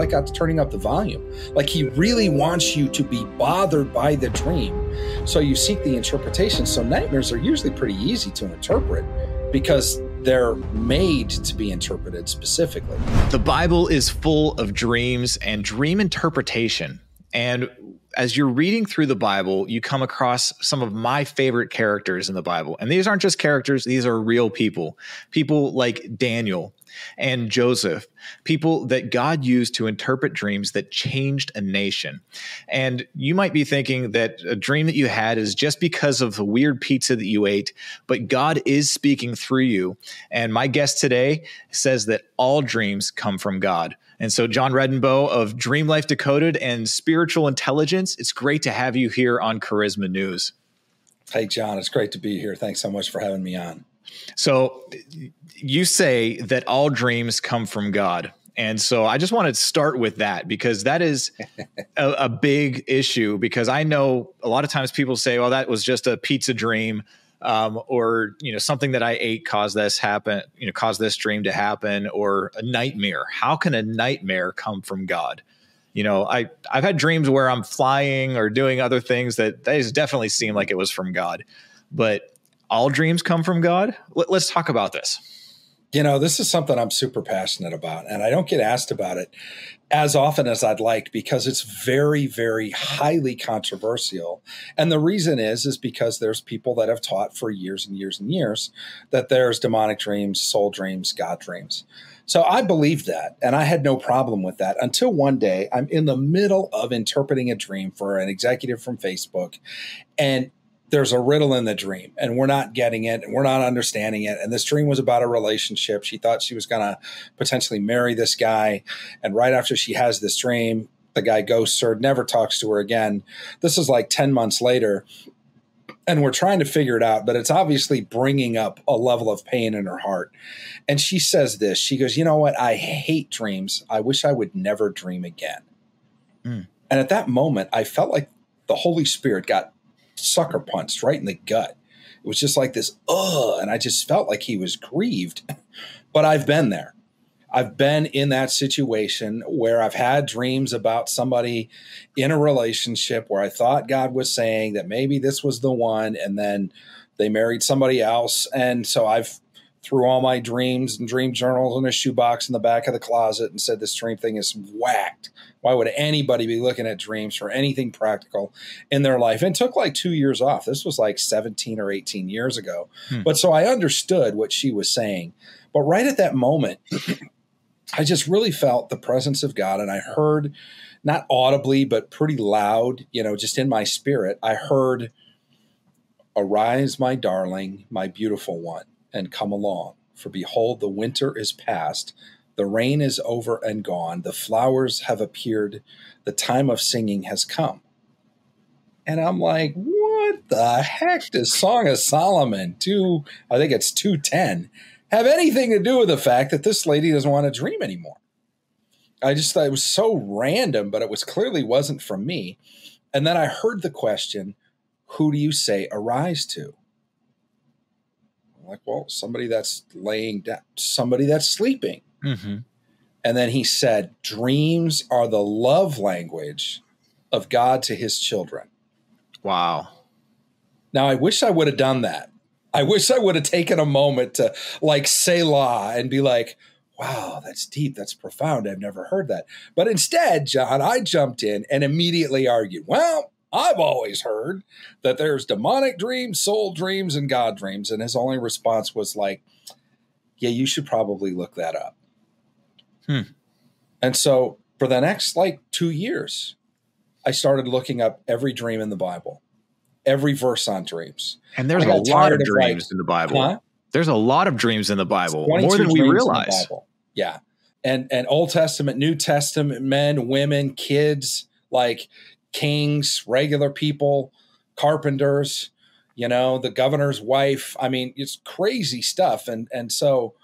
like I'm turning up the volume. Like he really wants you to be bothered by the dream. So you seek the interpretation. So nightmares are usually pretty easy to interpret because they're made to be interpreted specifically. The Bible is full of dreams and dream interpretation. And as you're reading through the Bible, you come across some of my favorite characters in the Bible. And these aren't just characters, these are real people. People like Daniel and Joseph, people that God used to interpret dreams that changed a nation. And you might be thinking that a dream that you had is just because of the weird pizza that you ate, but God is speaking through you. And my guest today says that all dreams come from God. And so, John Redenbo of Dream Life Decoded and Spiritual Intelligence, it's great to have you here on Charisma News. Hey, John, it's great to be here. Thanks so much for having me on. So, you say that all dreams come from God. And so I just want to start with that because that is a, a, big issue. Because I know a lot of times people say, well, that was just a pizza dream um, or you know something that I ate caused this happen, you know, caused this dream to happen, or a nightmare. How can a nightmare come from God? You know, I I've had dreams where I'm flying or doing other things that these definitely seem like it was from God, but all dreams come from God. Let, let's talk about this. You know, this is something I'm super passionate about, and I don't get asked about it as often as I'd like because it's very, very highly controversial. And the reason is, is because there's people that have taught for years and years and years that there's demonic dreams, soul dreams, God dreams. So I believed that, and I had no problem with that until one day I'm in the middle of interpreting a dream for an executive from Facebook, and there's a riddle in the dream and we're not getting it and we're not understanding it. And this dream was about a relationship. She thought she was going to potentially marry this guy. And right after she has this dream, the guy ghosts her, never talks to her again. This is like 10 months later. And we're trying to figure it out, but it's obviously bringing up a level of pain in her heart. And she says this She goes, You know what? I hate dreams. I wish I would never dream again. Mm. And at that moment, I felt like the Holy Spirit got sucker punched right in the gut. It was just like this, ugh, and I just felt like he was grieved. but I've been there. I've been in that situation where I've had dreams about somebody in a relationship where I thought God was saying that maybe this was the one, and then they married somebody else. And so I've threw all my dreams and dream journals in a shoebox in the back of the closet and said this dream thing is whacked. Why would anybody be looking at dreams for anything practical in their life? And took like two years off. This was like 17 or 18 years ago. Hmm. But so I understood what she was saying. But right at that moment, I just really felt the presence of God and I heard not audibly, but pretty loud, you know, just in my spirit, I heard, Arise, my darling, my beautiful one and come along. For behold, the winter is past, the rain is over and gone, the flowers have appeared, the time of singing has come. And I'm like, what the heck does Song of Solomon, two, I think it's 210, have anything to do with the fact that this lady doesn't want to dream anymore? I just thought it was so random, but it was clearly wasn't from me. And then I heard the question, who do you say arise to? Like, well, somebody that's laying down, somebody that's sleeping. Mm-hmm. And then he said, dreams are the love language of God to his children. Wow. Now, I wish I would have done that. I wish I would have taken a moment to like say la and be like, wow, that's deep. That's profound. I've never heard that. But instead, John, I jumped in and immediately argued, well, I've always heard that there's demonic dreams, soul dreams, and God dreams. And his only response was like, yeah, you should probably look that up. Hmm. And so for the next like two years, I started looking up every dream in the Bible, every verse on dreams. And there's a lot of dreams like, in the Bible. Huh? There's a lot of dreams in the Bible, more than we realize. Yeah. And and Old Testament, New Testament, men, women, kids, like kings, regular people, carpenters, you know, the governor's wife. I mean, it's crazy stuff. And and so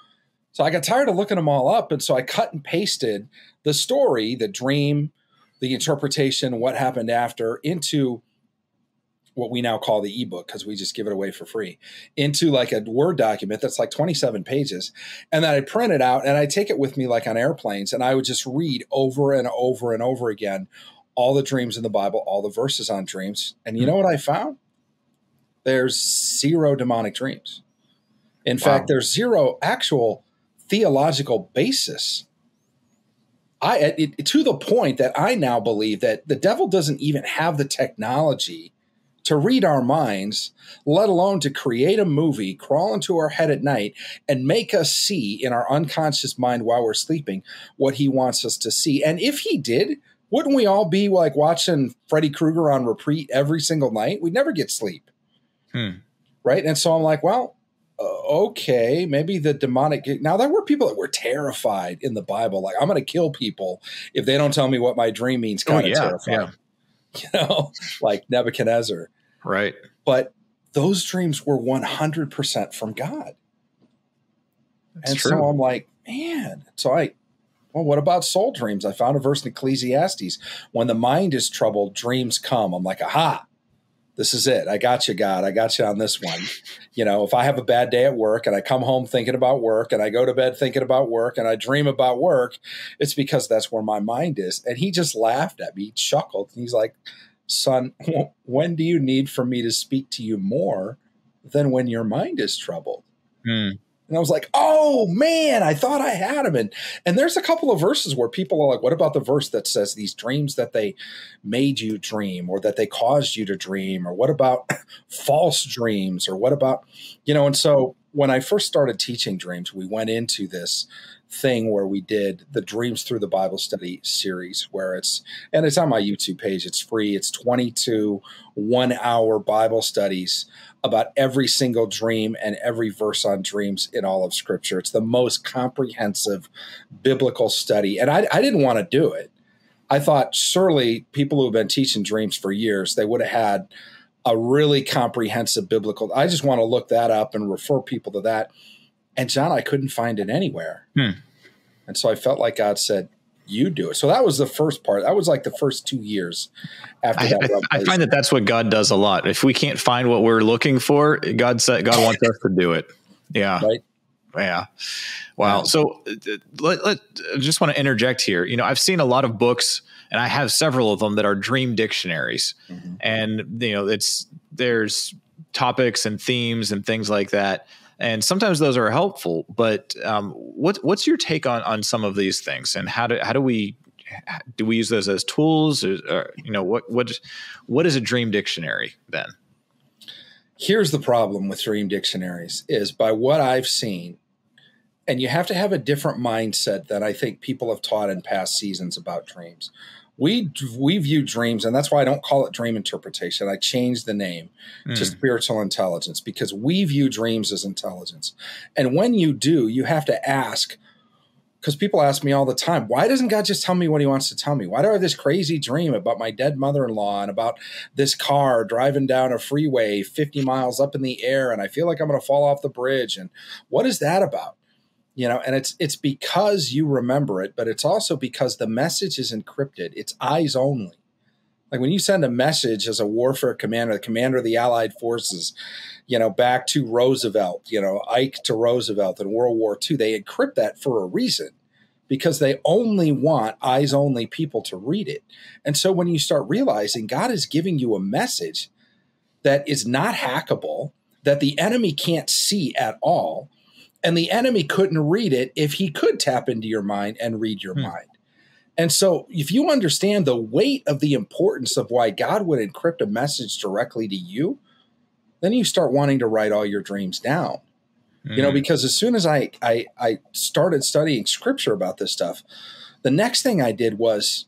so I got tired of looking them all up. And so I cut and pasted the story, the dream, the interpretation, what happened after into what we now call the ebook because we just give it away for free into like a word document that's like 27 pages and then i print it out and i take it with me like on airplanes and i would just read over and over and over again all the dreams in the bible all the verses on dreams. And you hmm. know what i found? There's zero demonic dreams. In wow. fact there's zero actual theological basis. I it, to the point that I now believe that the devil doesn't even have the technology to read our minds, let alone to create a movie, crawl into our head at night, and make us see in our unconscious mind while we're sleeping what he wants us to see. And if he did, wouldn't we all be like watching Freddy Krueger on repeat every single night? We'd never get sleep. Hmm. Right. And so I'm like, well, uh, okay, maybe the demonic. Now, there were people that were terrified in the Bible. Like, I'm going to kill people if they don't tell me what my dream means. Kind oh, of yeah, terrified. Yeah. You know, like Nebuchadnezzar. Right. But those dreams were 100% from God. That's and true. so I'm like, man. So I, well, what about soul dreams? I found a verse in Ecclesiastes. When the mind is troubled, dreams come. I'm like, aha, this is it. I got you, God. I got you on this one. You know, if I have a bad day at work and I come home thinking about work and I go to bed thinking about work and I dream about work, it's because that's where my mind is. And he just laughed at me, chuckled. And he's like, son, when do you need for me to speak to you more than when your mind is troubled? Mm. And I was like, oh man, I thought I had him. And, and there's a couple of verses where people are like, what about the verse that says these dreams that they made you dream or that they caused you to dream? Or what about false dreams? Or what about, you know, and so when I first started teaching dreams, we went into this thing where we did the Dreams Through the Bible Study series, where it's, and it's on my YouTube page, it's free. It's 22 one hour Bible studies about every single dream and every verse on dreams in all of Scripture. It's the most comprehensive biblical study. And I, I didn't want to do it. I thought surely people who have been teaching dreams for years, they would have had a really comprehensive biblical. I just want to look that up and refer people to that. And John, I couldn't find it anywhere. Hmm. And so I felt like God said, you do it. So that was the first part. That was like the first two years after I, that. I, I find that that's what God does a lot. If we can't find what we're looking for, God said God wants us to do it. Yeah. Right. Yeah. Wow. So uh, let, let I just want to interject here. You know, I've seen a lot of books and I have several of them that are dream dictionaries. Mm-hmm. And you know, it's there's topics and themes and things like that and sometimes those are helpful. But um, what, what's your take on on some of these things, and how do how do we do we use those as tools? Or, or, you know, what what what is a dream dictionary then? Here's the problem with dream dictionaries: is by what I've seen, and you have to have a different mindset than I think people have taught in past seasons about dreams we we view dreams and that's why i don't call it dream interpretation i changed the name mm. to hmm. spiritual intelligence because we view dreams as intelligence and when you do you have to ask because people ask me all the time why doesn't god just tell me what he wants to tell me why do i have this crazy dream about my dead mother-in-law and about this car driving down a freeway 50 miles up in the air and i feel like i'm going to fall off the bridge and what is that about you know and it's it's because you remember it but it's also because the message is encrypted. It's eyes only. Like when you send a message as a warfare commander the commander of the allied forces you know back to roosevelt you know ike to roosevelt in world war ii they encrypt that for a reason because they only want eyes only people to read it. And so when you start realizing god is giving you a message that is not hackable that the enemy can't see at all and the enemy couldn't read it if he could tap into your mind and read your hmm. mind. And so, if you understand the weight of the importance of why God would encrypt a message directly to you, then you start wanting to write all your dreams down. Mm. You know, hmm. because as soon as I, I I started studying scripture about this stuff, the next thing I did was,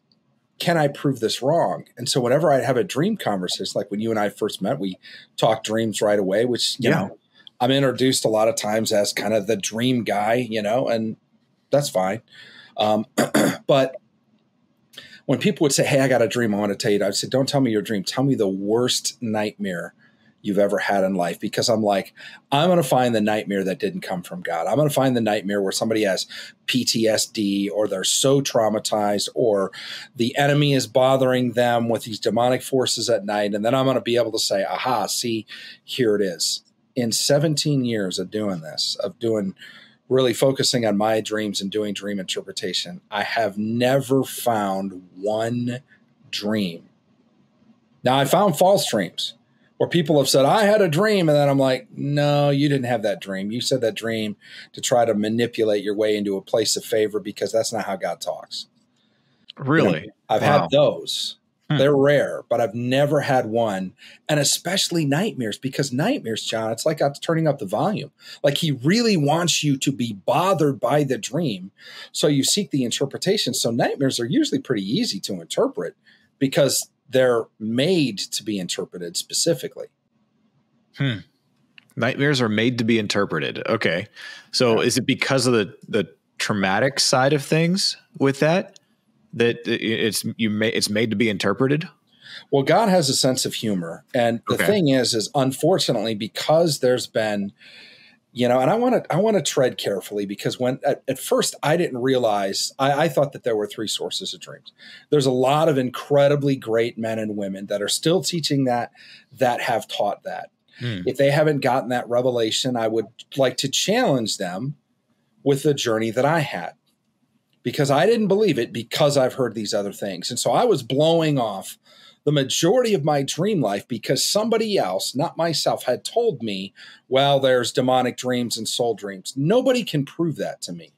can I prove this wrong? And so, whenever I'd have a dream conversation, like when you and I first met, we talked dreams right away, which you yeah. know I'm introduced a lot of times as kind of the dream guy, you know, and that's fine. Um, but when people would say, Hey, I got a dream, I want to tell you, I'd say, Don't tell me your dream. Tell me the worst nightmare you've ever had in life because I'm like, I'm going to find the nightmare that didn't come from God. I'm going to find the nightmare where somebody has PTSD or they're so traumatized or the enemy is bothering them with these demonic forces at night. And then I'm going to be able to say, aha, see, here it is. In 17 years of doing this, of doing really focusing on my dreams and doing dream interpretation, I have never found one dream. Now, I found false dreams where people have said, I had a dream. And then I'm like, no, you didn't have that dream. You said that dream to try to manipulate your way into a place of favor because that's not how God talks. Really? You know, I've wow. had those. Hmm. They're rare, but I've never had one. And especially nightmares, because nightmares, John, it's like I'm turning up the volume. Like he really wants you to be bothered by the dream. So you seek the interpretation. So nightmares are usually pretty easy to interpret because they're made to be interpreted specifically. Hmm. Nightmares are made to be interpreted. Okay. So yeah. is it because of the the traumatic side of things with that that it's you may it's made to be interpreted? Well, God has a sense of humor. And the okay. thing is is unfortunately because there's been you know and i want to i want to tread carefully because when at, at first i didn't realize I, I, thought that there were three sources of dreams there's a lot of incredibly great men and women that are still teaching that that have taught that hmm. if they haven't gotten that revelation i would like to challenge them with the journey that i had because i didn't believe it because i've heard these other things and so i was blowing off the majority of my dream life because somebody else, not myself, had told me, well, there's demonic dreams and soul dreams. Nobody can prove that to me.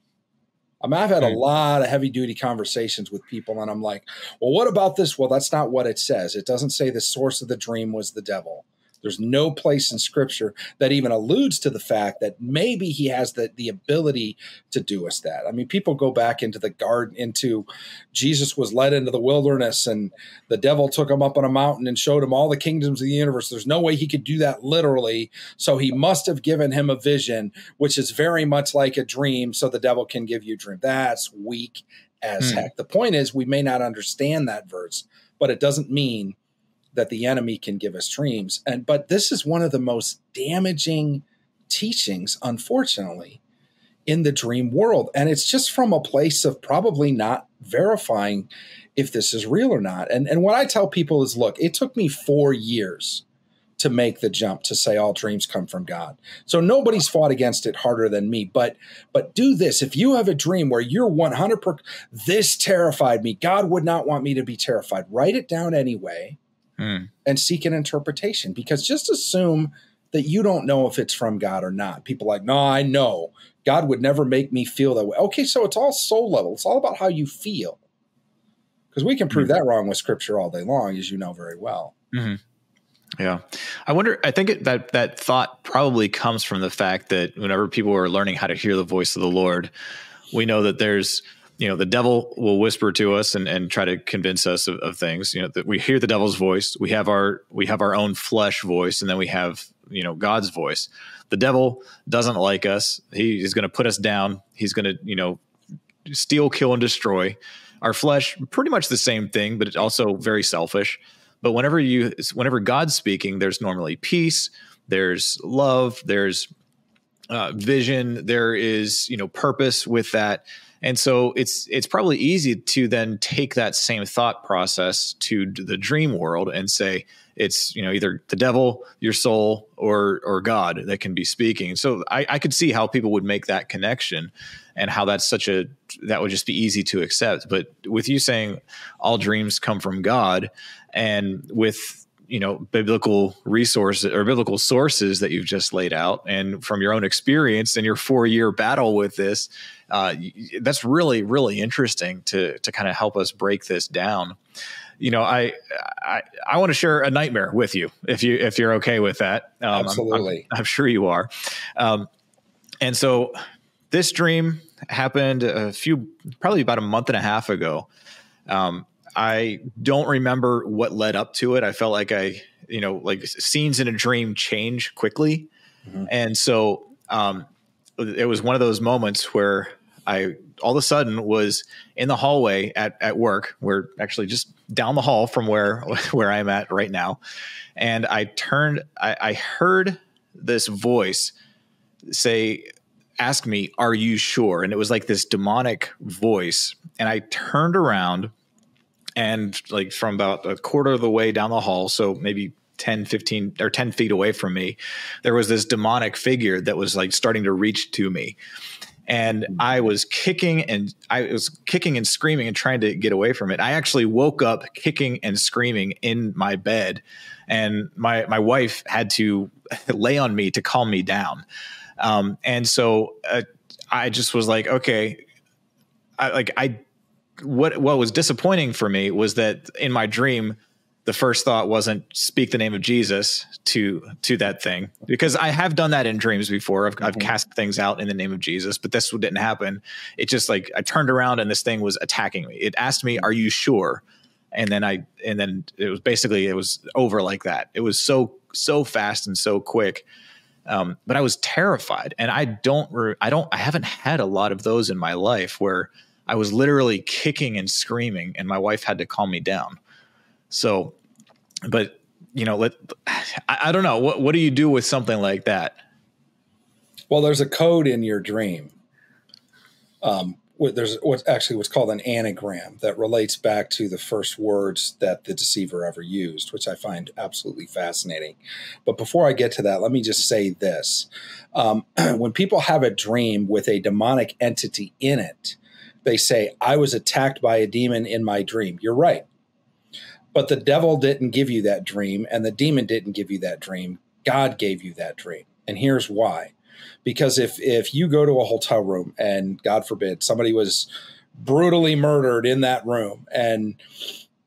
I mean, I've had a hmm. lot of heavy duty conversations with people, and I'm like, well, what about this? Well, that's not what it says. It doesn't say the source of the dream was the devil. There's no place in scripture that even alludes to the fact that maybe he has the, the ability to do us that. I mean, people go back into the garden, into Jesus was led into the wilderness and the devil took him up on a mountain and showed him all the kingdoms of the universe. There's no way he could do that literally. So he must have given him a vision, which is very much like a dream. So the devil can give you a dream. That's weak as hmm. heck. The point is, we may not understand that verse, but it doesn't mean that the enemy can give us dreams. And but this is one of the most damaging teachings, unfortunately, in the dream world. And it's just from a place of probably not verifying if this is real or not. And and what I tell people is look, it took me four years to make the jump to say all dreams come from God. So nobody's fought against it harder than me. But but do this. If you have a dream where you're 100 per this terrified me. God would not want me to be terrified. Write it down anyway mm. and seek an interpretation because just assume that you don't know if it's from God or not. People like, no, I know. God would never make me feel that way. Okay, so it's all soul level. It's all about how you feel. Because we can prove mm-hmm. that wrong with scripture all day long, as you know very well. Mm-hmm. Yeah, I wonder. I think it, that that thought probably comes from the fact that whenever people are learning how to hear the voice of the Lord, we know that there's you know the devil will whisper to us and, and try to convince us of, of things you know that we hear the devil's voice we have our we have our own flesh voice and then we have you know god's voice. The devil doesn't like us. He is going to put us down. He's going to you know steal kill and destroy our flesh. Pretty much the same thing but it's also very selfish. But whenever you whenever god's speaking there's normally peace there's love there's uh, vision there is you know purpose with that and so it's it's probably easy to then take that same thought process to the dream world and say it's you know either the devil, your soul, or or God that can be speaking. So I, I could see how people would make that connection and how that's such a that would just be easy to accept. But with you saying all dreams come from God and with you know biblical resources or biblical sources that you've just laid out. And from your own experience and your four year battle with this uh, that's really really interesting to to kind of help us break this down. You know i i, I want to share a nightmare with you if you if you're okay with that. Um, absolutely I'm, I'm, I'm, sure you are. Um, and so this dream happened a few probably about a month and a half ago. Um, I don't remember what led up to it. I felt like I, you know, like scenes in a dream change quickly. Mm-hmm. And so um, it was one of those moments where I all of a sudden was in the hallway at, at work. We're actually just down the hall from where where I'm at right now. And I turned I, I heard this voice say, ask me, are you sure? And it was like this demonic voice. And I turned around and like from about a quarter of the way down the hall, so maybe 10, 15 or 10 feet away from me, there was this demonic figure that was like starting to reach to me. And I was kicking and I was kicking and screaming and trying to get away from it. I actually woke up kicking and screaming in my bed, and my my wife had to lay on me to calm me down. Um, and so uh, I just was like, okay, I, like I what what was disappointing for me was that in my dream the first thought wasn't speak the name of Jesus to to that thing because I have done that in dreams before. I've, mm-hmm. I've cast things out in the name of Jesus, but this didn't happen. It just like I turned around and this thing was attacking me. It asked me, "Are you sure?" And then I and then it was basically it was over like that. It was so so fast and so quick. Um, but I was terrified, and I don't re- I don't I haven't had a lot of those in my life where I was literally kicking and screaming, and my wife had to calm me down. So, but you know, let I, I don't know what what do you do with something like that? Well, there's a code in your dream. Um, there's what's actually what's called an anagram that relates back to the first words that the deceiver ever used, which I find absolutely fascinating. But before I get to that, let me just say this: um, when people have a dream with a demonic entity in it, they say, I was attacked by a demon in my dream. You're right. But the devil didn't give you that dream, and the demon didn't give you that dream. God gave you that dream. And here's why. Because if if you go to a hotel room and God forbid somebody was brutally murdered in that room and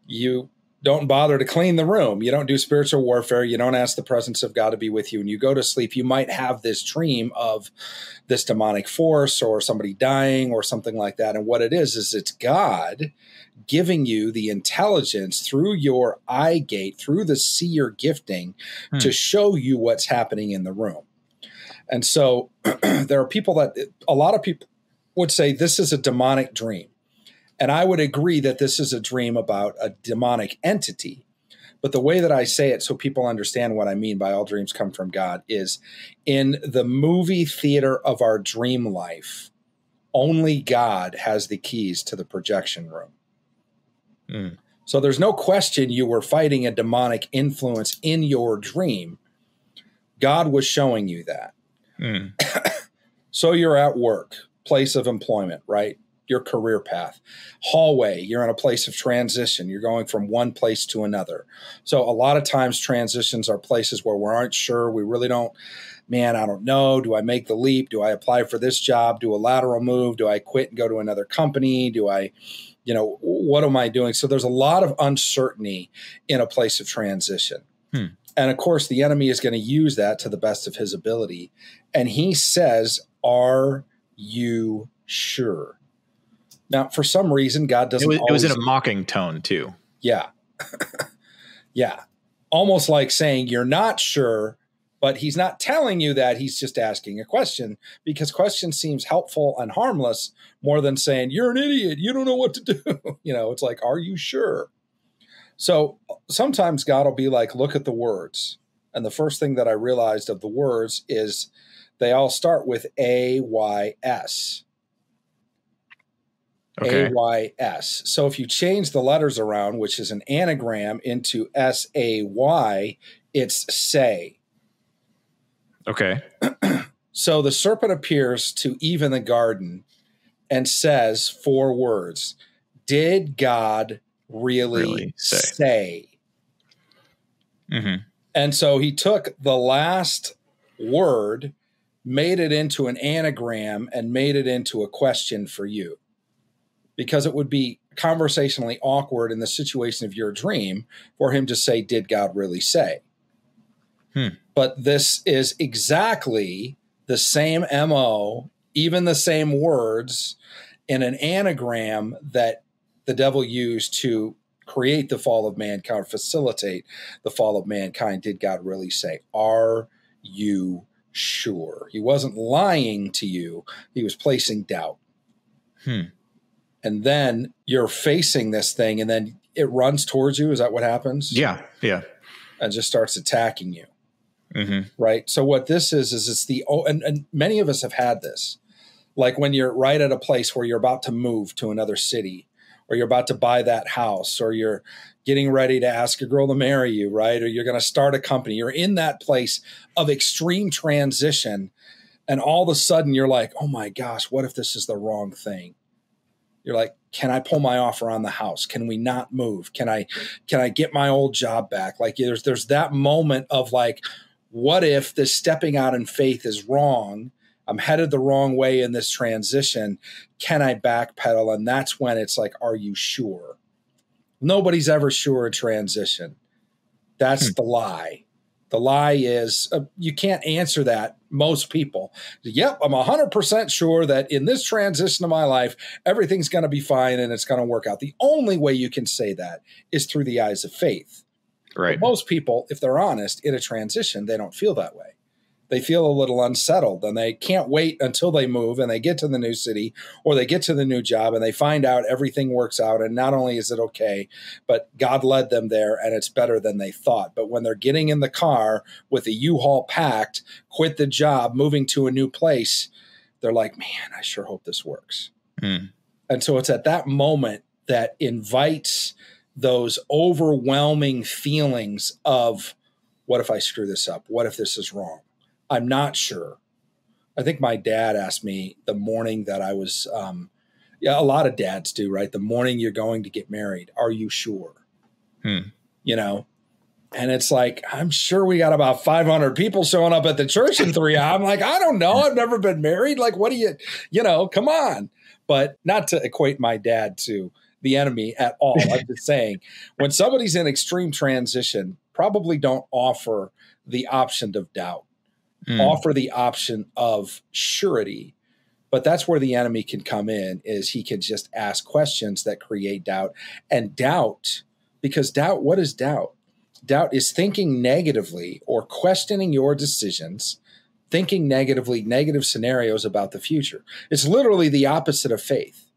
you don't bother to clean the room. You don't do spiritual warfare. You don't ask the presence of God to be with you. And you go to sleep, you might have this dream of this demonic force or somebody dying or something like that. And what it is, is it's God giving you the intelligence through your eye gate, through the seer gifting hmm. to show you what's happening in the room. And so there are people that, a lot of people would say this is a demonic dream and I would agree that this is a dream about a demonic entity. But the way that I say it so people understand what I mean by all dreams come from God is in the movie theater of our dream life, only God has the keys to the projection room. Mm. So there's no question you were fighting a demonic influence in your dream. God was showing you that. Mm. so you're at work, place of employment, right? Your career path. Hallway, you're in a place of transition. You're going from one place to another. So a lot of times transitions are places where we aren't sure. We really don't, man, I don't know. Do I make the leap? Do I apply for this job? Do a lateral move? Do I quit and go to another company? Do I, you know, what am I doing? So there's a lot of uncertainty in a place of transition. Hmm. And of course, the enemy is going to use that to the best of his ability. And he says, Are you sure? Now, for some reason, God doesn't. It was, it was in a mocking tone too. Yeah, yeah, almost like saying you're not sure, but he's not telling you that. He's just asking a question because question seems helpful and harmless more than saying you're an idiot. You don't know what to do. you know, it's like, are you sure? So sometimes God will be like, look at the words. And the first thing that I realized of the words is they all start with A Y S. Okay. A-Y-S. So if you change the letters around, which is an anagram, into S-A-Y, it's say. Okay. so the serpent appears to Eve in the garden and says four words. Did God really, really say? say? Mm-hmm. And so he took the last word, made it into an anagram, and made it into a question for you because it would be conversationally awkward in the situation of your dream for him to say, Did God really say? Hmm. But this is exactly the same MO, even the same words in an anagram that the devil used to create the fall of mankind, facilitate the fall of mankind. Did God really say? Are you sure? He wasn't lying to you, he was placing doubt. Hmm. And then you're facing this thing and then it runs towards you. Is that what happens? Yeah. Yeah. And just starts attacking you. Mm-hmm. Right. So what this is, is it's the, oh, and, and many of us have had this. Like when you're right at a place where you're about to move to another city or you're about to buy that house or you're getting ready to ask a girl to marry you, right? Or you're going to start a company. You're in that place of extreme transition. And all of a sudden you're like, oh my gosh, what if this is the wrong thing? You're like, can I pull my offer on the house? Can we not move? Can I can I get my old job back? Like there's there's that moment of like, what if this stepping out in faith is wrong? I'm headed the wrong way in this transition. Can I backpedal? And that's when it's like, are you sure? Nobody's ever sure of transition. That's hmm. the lie. The lie is uh, you can't answer that. Most people, yep, I'm 100% sure that in this transition of my life, everything's going to be fine and it's going to work out. The only way you can say that is through the eyes of faith. Right. But most people, if they're honest, in a transition, they don't feel that way they feel a little unsettled and they can't wait until they move and they get to the new city or they get to the new job and they find out everything works out and not only is it okay but god led them there and it's better than they thought. But when they're getting in the car with a u-haul packed quit the job moving to a new place they're like man i sure hope this works. Mm. and so it's at that moment that invites those overwhelming feelings of what if i screw this up? What if this is wrong I'm not sure. I think my dad asked me the morning that I was, um, yeah, a lot of dads do, right? The morning you're going to get married, are you sure? Hmm. You know, and it's like, I'm sure we got about 500 people showing up at the church in three. I'm like, I don't know. I've never been married. Like, what do you, you know, come on. But not to equate my dad to the enemy at all. I'm just saying, when somebody's in extreme transition, probably don't offer the option of doubt mm. offer the option of surety but that's where the enemy can come in is he can just ask questions that create doubt and doubt because doubt what is doubt doubt is thinking negatively or questioning your decisions thinking negatively negative scenarios about the future it's literally the opposite of faith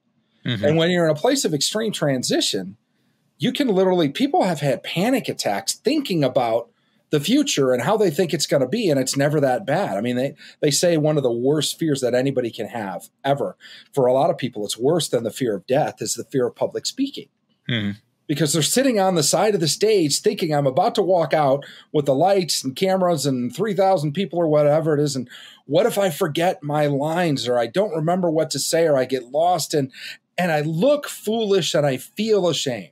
mm-hmm. and when you're in a place of extreme transition you can literally people have had panic attacks thinking about the future and how they think it's going to be and it's never that bad i mean they they say one of the worst fears that anybody can have ever for a lot of people it's worse than the fear of death is the fear of public speaking hmm. because they're sitting on the side of the stage thinking i'm about to walk out with the lights and cameras and 3000 people or whatever it is and what if i forget my lines or i don't remember what to say or i get lost and and i look foolish and i feel ashamed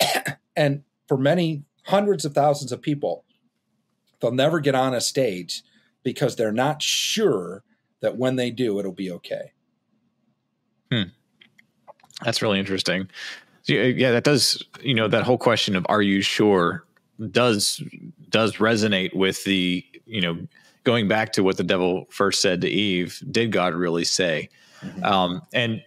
and for many hundreds of thousands of people. They'll never get on a stage because they're not sure that when they do, it'll be okay. Hmm. That's really interesting. Yeah, that does. You know, that whole question of "Are you sure?" does does resonate with the you know going back to what the devil first said to Eve. Did God really say? Mm-hmm. Um, and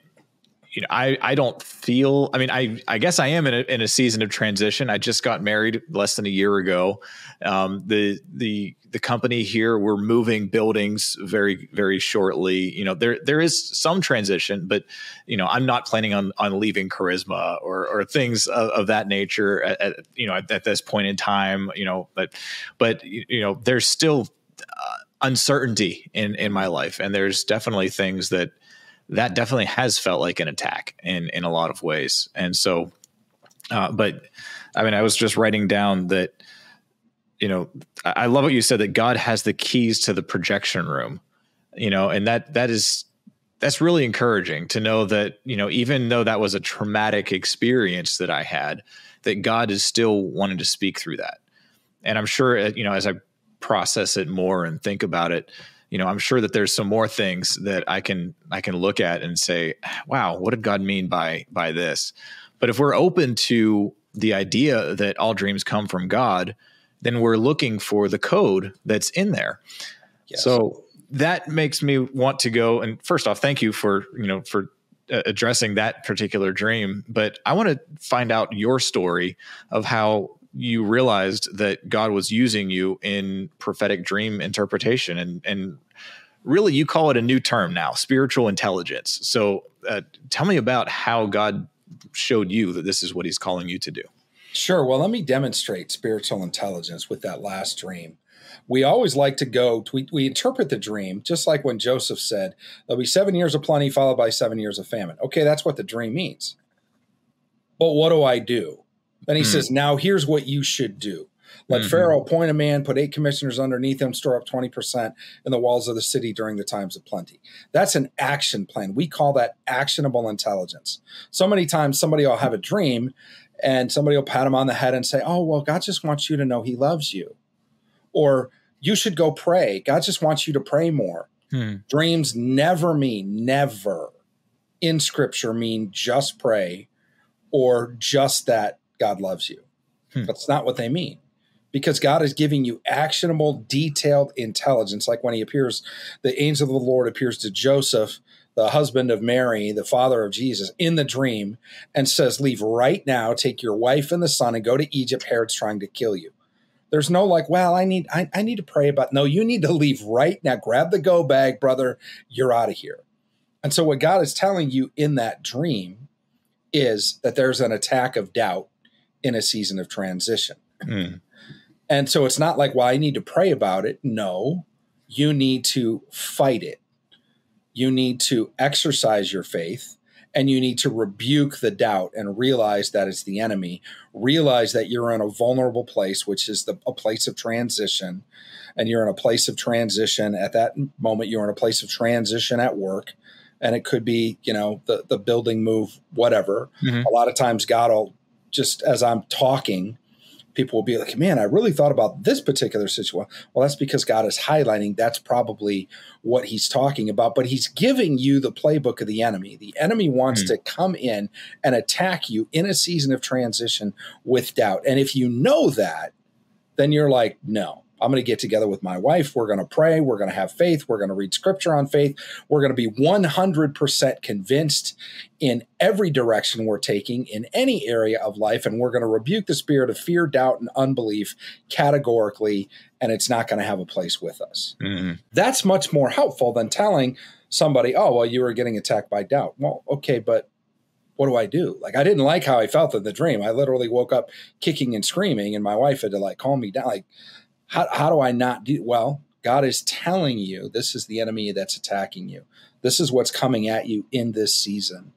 you know, I, I don't feel, I mean, I, I guess I am in a, in a season of transition. I just got married less than a year ago. Um, the, the, the company here, we're moving buildings very, very shortly. You know, there, there is some transition, but you know, I'm not planning on, on leaving charisma or, or things of, of that nature at, at, you know, at, at, this point in time, you know, but, but, you know, there's still uh, uncertainty in, in my life. And there's definitely things that, that definitely has felt like an attack in in a lot of ways. And so, uh, but I mean, I was just writing down that you know I love what you said that God has the keys to the projection room. You know, and that that is that's really encouraging to know that you know even though that was a traumatic experience that I had, that God is still wanting to speak through that. And I'm sure uh, you know as I process it more and think about it you know, I'm sure that there's some more things that I can I can look at and say, wow, what did God mean by by this? But if we're open to the idea that all dreams come from God, then we're looking for the code that's in there. Yes. So that makes me want to go and first off, thank you for, you know, for uh, addressing that particular dream, but I want to find out your story of how you realized that God was using you in prophetic dream interpretation and and really you call it a new term now, spiritual intelligence. So uh, tell me about how God showed you that this is what He's calling you to do. Sure. Well, let me demonstrate spiritual intelligence with that last dream. We always like to go, we, we interpret the dream just like when Joseph said, There'll be seven years of plenty followed by seven years of famine. Okay, that's what the dream means. But what do I do? Then he mm. says, Now here's what you should do. Let mm-hmm. Pharaoh appoint a man, put eight commissioners underneath him, store up 20% in the walls of the city during the times of plenty. That's an action plan. We call that actionable intelligence. So many times somebody will have a dream and somebody will pat him on the head and say, Oh, well, God just wants you to know he loves you. Or you should go pray. God just wants you to pray more. Hmm. Dreams never mean, never in scripture mean just pray or just that God loves you. Hmm. That's not what they mean. Because God is giving you actionable, detailed intelligence. Like when he appears, the angel of the Lord appears to Joseph, the husband of Mary, the father of Jesus, in the dream and says, Leave right now, take your wife and the son, and go to Egypt. Herod's trying to kill you. There's no like, well, I need I, I need to pray about no, you need to leave right now. Grab the go bag, brother. You're out of here. And so what God is telling you in that dream is that there's an attack of doubt in a season of transition. Mm. And so it's not like, well, I need to pray about it. No, you need to fight it. You need to exercise your faith and you need to rebuke the doubt and realize that it's the enemy. Realize that you're in a vulnerable place, which is the, a place of transition. And you're in a place of transition at that moment. You're in a place of transition at work and it could be you know the the building move whatever mm-hmm. a lot of times god will just as i'm talking people will be like man i really thought about this particular situation well that's because god is highlighting that's probably what he's talking about but he's giving you the playbook of the enemy. The enemy wants mm-hmm. to come in and attack you in a season of transition with doubt. And if you know that then you're like no I'm going to get together with my wife. We're going to pray. We're going to have faith. We're going to read scripture on faith. We're going to be 100% convinced in every direction we're taking in any area of life. And we're going to rebuke the spirit of fear, doubt, and unbelief categorically. And it's not going to have a place with us. Mm-hmm. That's much more helpful than telling somebody, oh, well, you were getting attacked by doubt. Well, okay, but what do I do? Like I didn't like how I felt in the dream. I literally woke up kicking and screaming, and my wife had to like calm me down. Like how, how do I not do well? God is telling you this is the enemy that's attacking you. This is what's coming at you in this season.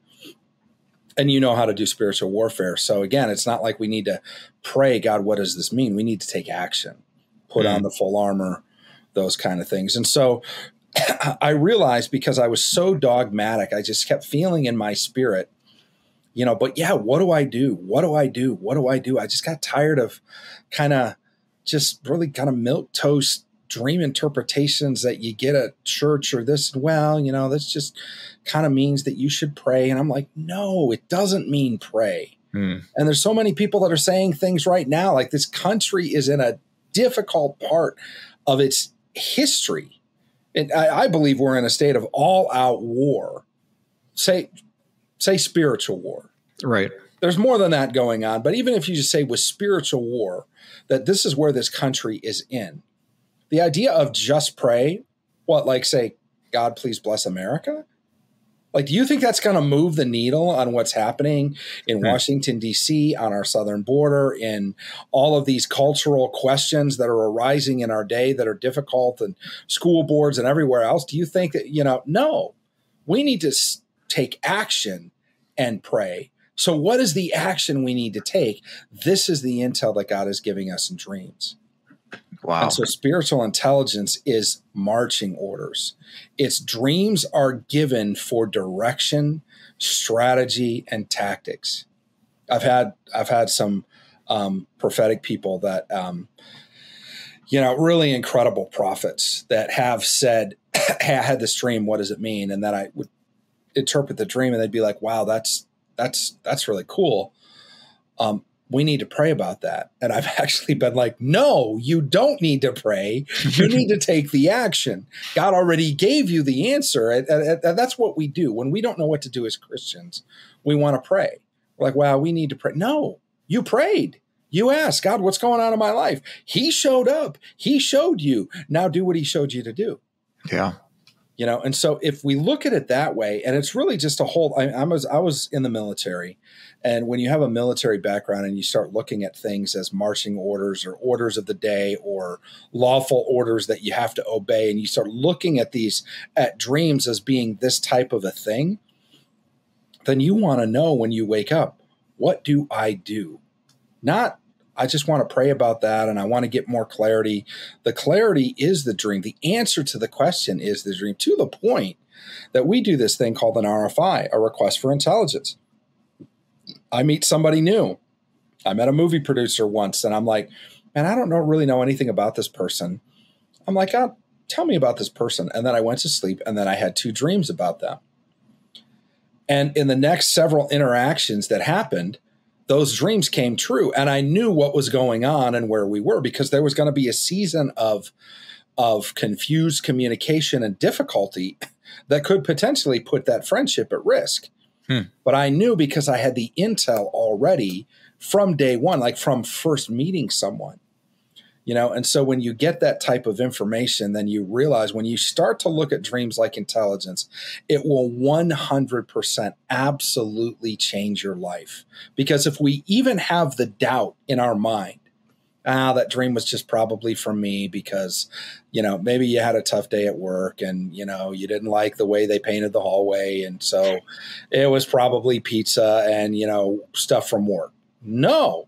And you know how to do spiritual warfare. So again, it's not like we need to pray, God, what does this mean? We need to take action, put mm on the full armor, those kind of things. And so I realized because I was so dogmatic, I just kept feeling in my spirit, you know, but yeah, what do I do? What do I do? What do I do? I just got tired of kind of just really kind of milk toast dream interpretations that you get at church or this well you know this just kind of means that you should pray. And i'm like no it doesn't mean pray. Mm. and there's so many people that are saying things right now like this country is in a difficult part of its history. And I, I believe we're in a state of all out war. Say say spiritual war. Right. There's more than that going on but even if you just say with spiritual war that this is where this country is in. The idea of just pray, what, like say, God, please bless America? Like, do you think that's going to move the needle on what's happening in hmm. Washington, D.C., on our southern border, in all of these cultural questions that are arising in our day that are difficult and school boards and everywhere else? Do you think that, you know, no, we need to take action and pray so, what is the action we need to take? This is the intel that God is giving us in dreams. Wow. And so, spiritual intelligence is marching orders. Its dreams are given for direction, strategy, and tactics. I've had I've had some um, prophetic people that um, you know really incredible prophets that have said "Hey, I had this dream. What does it mean? And then I would interpret the dream, and they'd be like, "Wow, that's that's that's really cool. Um, we need to pray about that. And I've actually been like, no, you don't need to pray. You need to take the action. God already gave you the answer. And, and, and, that's what we do. When we don't know what to do as Christians, we want to pray. We're like, wow, we need to pray. No, you prayed. You asked, God, what's going on in my life? He showed up. He showed you. Now do what he showed you to do. Yeah. You know? And so if we look at it that way and it's really just a whole I, I, was i was in the military and when you have a military background and you start looking at things as marching orders or orders of the day or lawful orders that you have to obey and you start looking at these at dreams as being this type of a thing then you want to know when you wake up what do i do? Not I just want to pray about that and I want to get more clarity. The clarity is the dream. The answer to the question is the dream to the point that we do this thing called an RFI, a request for intelligence. I meet somebody new. I met a movie producer once and I'm like, man, I don't know really know anything about this person. I'm like, oh, tell me about this person. And then I went to sleep and then I had two dreams about them. And in the next several interactions that happened, those dreams came true and i knew what was going on and where we were because there was going to be a season of of confused communication and difficulty that could potentially put that friendship at risk hmm. but i knew because i had the intel already from day one like from first meeting someone you know? And so when you get that type of information then you realize when you start to look at dreams like intelligence it will 100% absolutely change your life. Because if we even have the doubt in our mind ah that dream was just probably from me because you know maybe you had a tough day at work and you know you didn't like the way they painted the hallway and so it was probably pizza and you know stuff from work. No.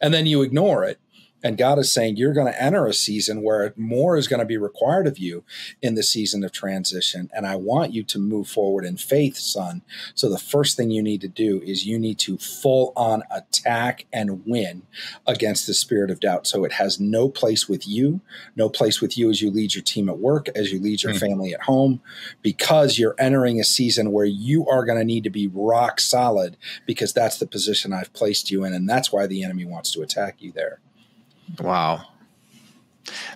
And then you ignore it and God is saying you're going to enter a season where more is going to be required of you in the season of transition. And I want you to move forward in faith, son. So the first thing you need to do is you need to full on attack and win against the spirit of doubt. So it has no place with you, no place with you as you lead your team at work, as you lead your mm. family at home, because you're entering a season where you are going to need to be rock solid because that's the position I've placed you in. And that's why the enemy wants to attack you there. Wow.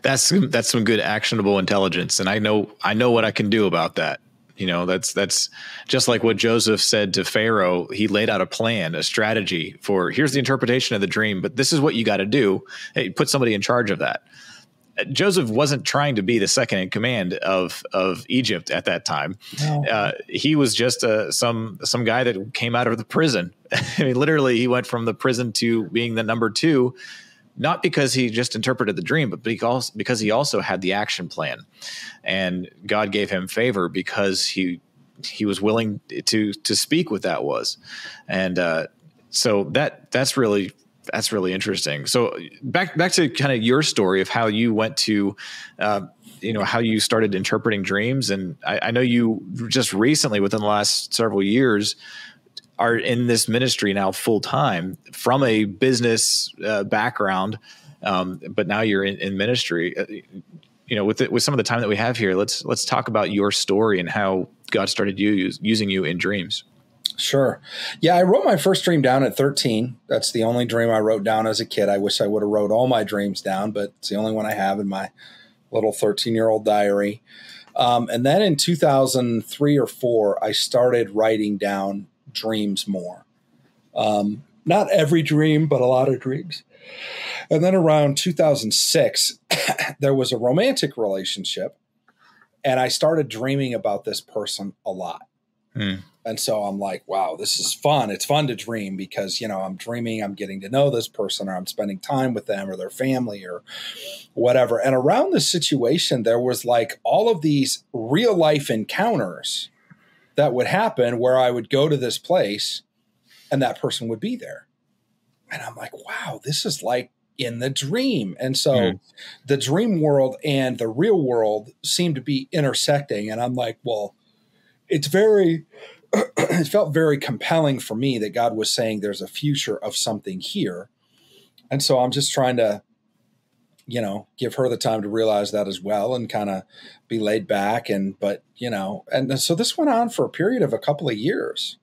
That's that's some good actionable intelligence and I know I know what I can do about that. You know, that's that's just like what Joseph said to Pharaoh. He laid out a plan, a strategy for here's the interpretation of the dream, but this is what you got to do. Hey, put somebody in charge of that. Joseph wasn't trying to be the second in command of of Egypt at that time. No. Uh, he was just uh, some some guy that came out of the prison. I mean, literally, he went from the prison to being the number two not because he just interpreted the dream, but because because he also had the action plan, and God gave him favor because he he was willing to to speak what that was, and uh, so that that's really that's really interesting. So back back to kind of your story of how you went to. Uh, you know how you started interpreting dreams and I, I know you just recently within the last several years are in this ministry now full time from a business uh, background, um, but now you're in, in ministry. Uh, you know, with with some of the time that we have here, let's let's talk about your story and how God started you, using you in dreams. Sure. Yeah, I wrote my first dream down at 13. That's the only dream I wrote down as a kid. I wish I would have wrote all my dreams down, but it's the only one I have in my little 13 year old diary. Um, and then in 2003 or four, I started writing down dreams more. Um, not every dream, but a lot of dreams. And then around 2006, there was a romantic relationship, and I started dreaming about this person a lot. Hmm. And so I'm like, wow, this is fun. It's fun to dream because, you know, I'm dreaming, I'm getting to know this person, or I'm spending time with them or their family or whatever. And around this situation, there was like all of these real life encounters that would happen where I would go to this place and that person would be there. And I'm like, wow, this is like in the dream. And so mm. the dream world and the real world seem to be intersecting. And I'm like, well, it's very, it felt very compelling for me that God was saying there's a future of something here. And so I'm just trying to you know, give her the time to realize that as well and kind of be laid back. And, but, you know, and so this went on for a period of a couple of years.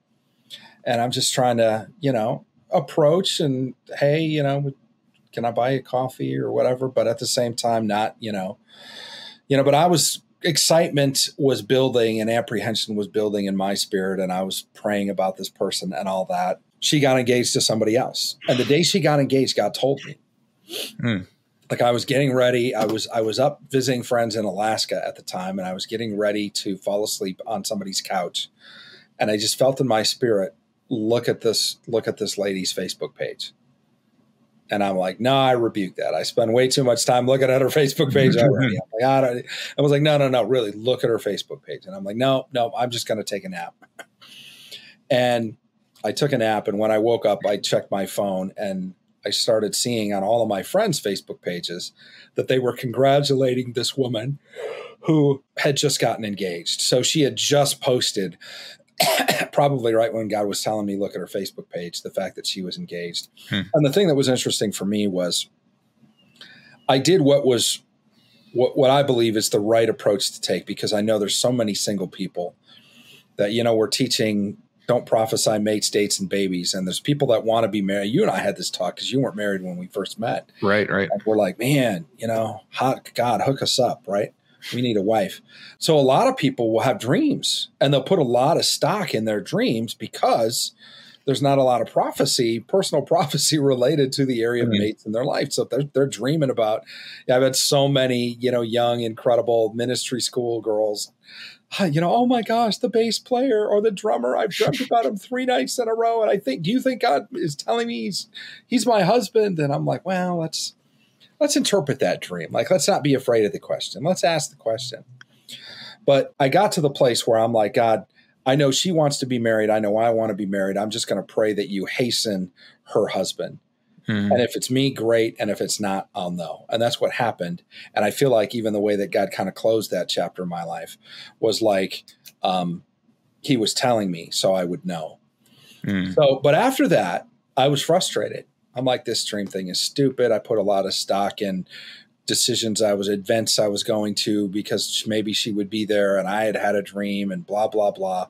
And I'm just trying to, you know, approach and, hey, you know, can I buy you coffee or whatever? But at the same time, not, you know, you know, but I was, excitement was building and apprehension was building in my spirit. And I was praying about this person and all that. She got engaged to somebody else. And the day she got engaged, God told me. Mm like I was getting ready. I was I was up visiting friends in Alaska at the time, and I was getting ready to fall asleep on somebody's couch, and I just felt in my spirit, look at this, look at this lady's Facebook page. And I'm like, no, I rebuke that. I spend way too much time looking at her Facebook page already. I'm like, I, don't, I was like, no, no, no, really, look at her Facebook page. And I'm like, no, no, I'm just going to take a nap. And I took a nap, and when I woke up, I checked my phone, and I started seeing on all of my friends' Facebook pages that they were congratulating this woman who had just gotten engaged. So she had just posted, probably right when God was telling me, look at her Facebook page, the fact that she was engaged. Hmm. And the thing that was interesting for me was I did what was what, what I believe is the right approach to take because I know there's so many single people that, you know, we're teaching don't prophesy mates, dates, and babies. And there's people that want to be married. You and I had this talk because you weren't married when we first met. Right, right. And we're like, man, you know, hot God, hook us up, right? We need a wife. So a lot of people will have dreams and they'll put a lot of stock in their dreams because there's not a lot of prophecy, personal prophecy related to the area of mm-hmm. mates in their life. So they're, they're dreaming about, yeah, I've had so many, you know, young, incredible ministry school girls you know, oh my gosh, the bass player or the drummer, I've dreamt about him three nights in a row. And I think, do you think God is telling me he's he's my husband? And I'm like, well, let's let's interpret that dream. Like, let's not be afraid of the question. Let's ask the question. But I got to the place where I'm like, God, I know she wants to be married. I know I want to be married. I'm just going to pray that you hasten her husband. Mm-hmm. And if it's me, great. And if it's not, I'll know. And that's what happened. And I feel like even the way that God kind of closed that chapter in my life was like um, he was telling me so I would know. Mm. So, but after that, I was frustrated. I'm like, this dream thing is stupid. I put a lot of stock in decisions I was events I was going to because maybe she would be there and I had had a dream and blah blah blah.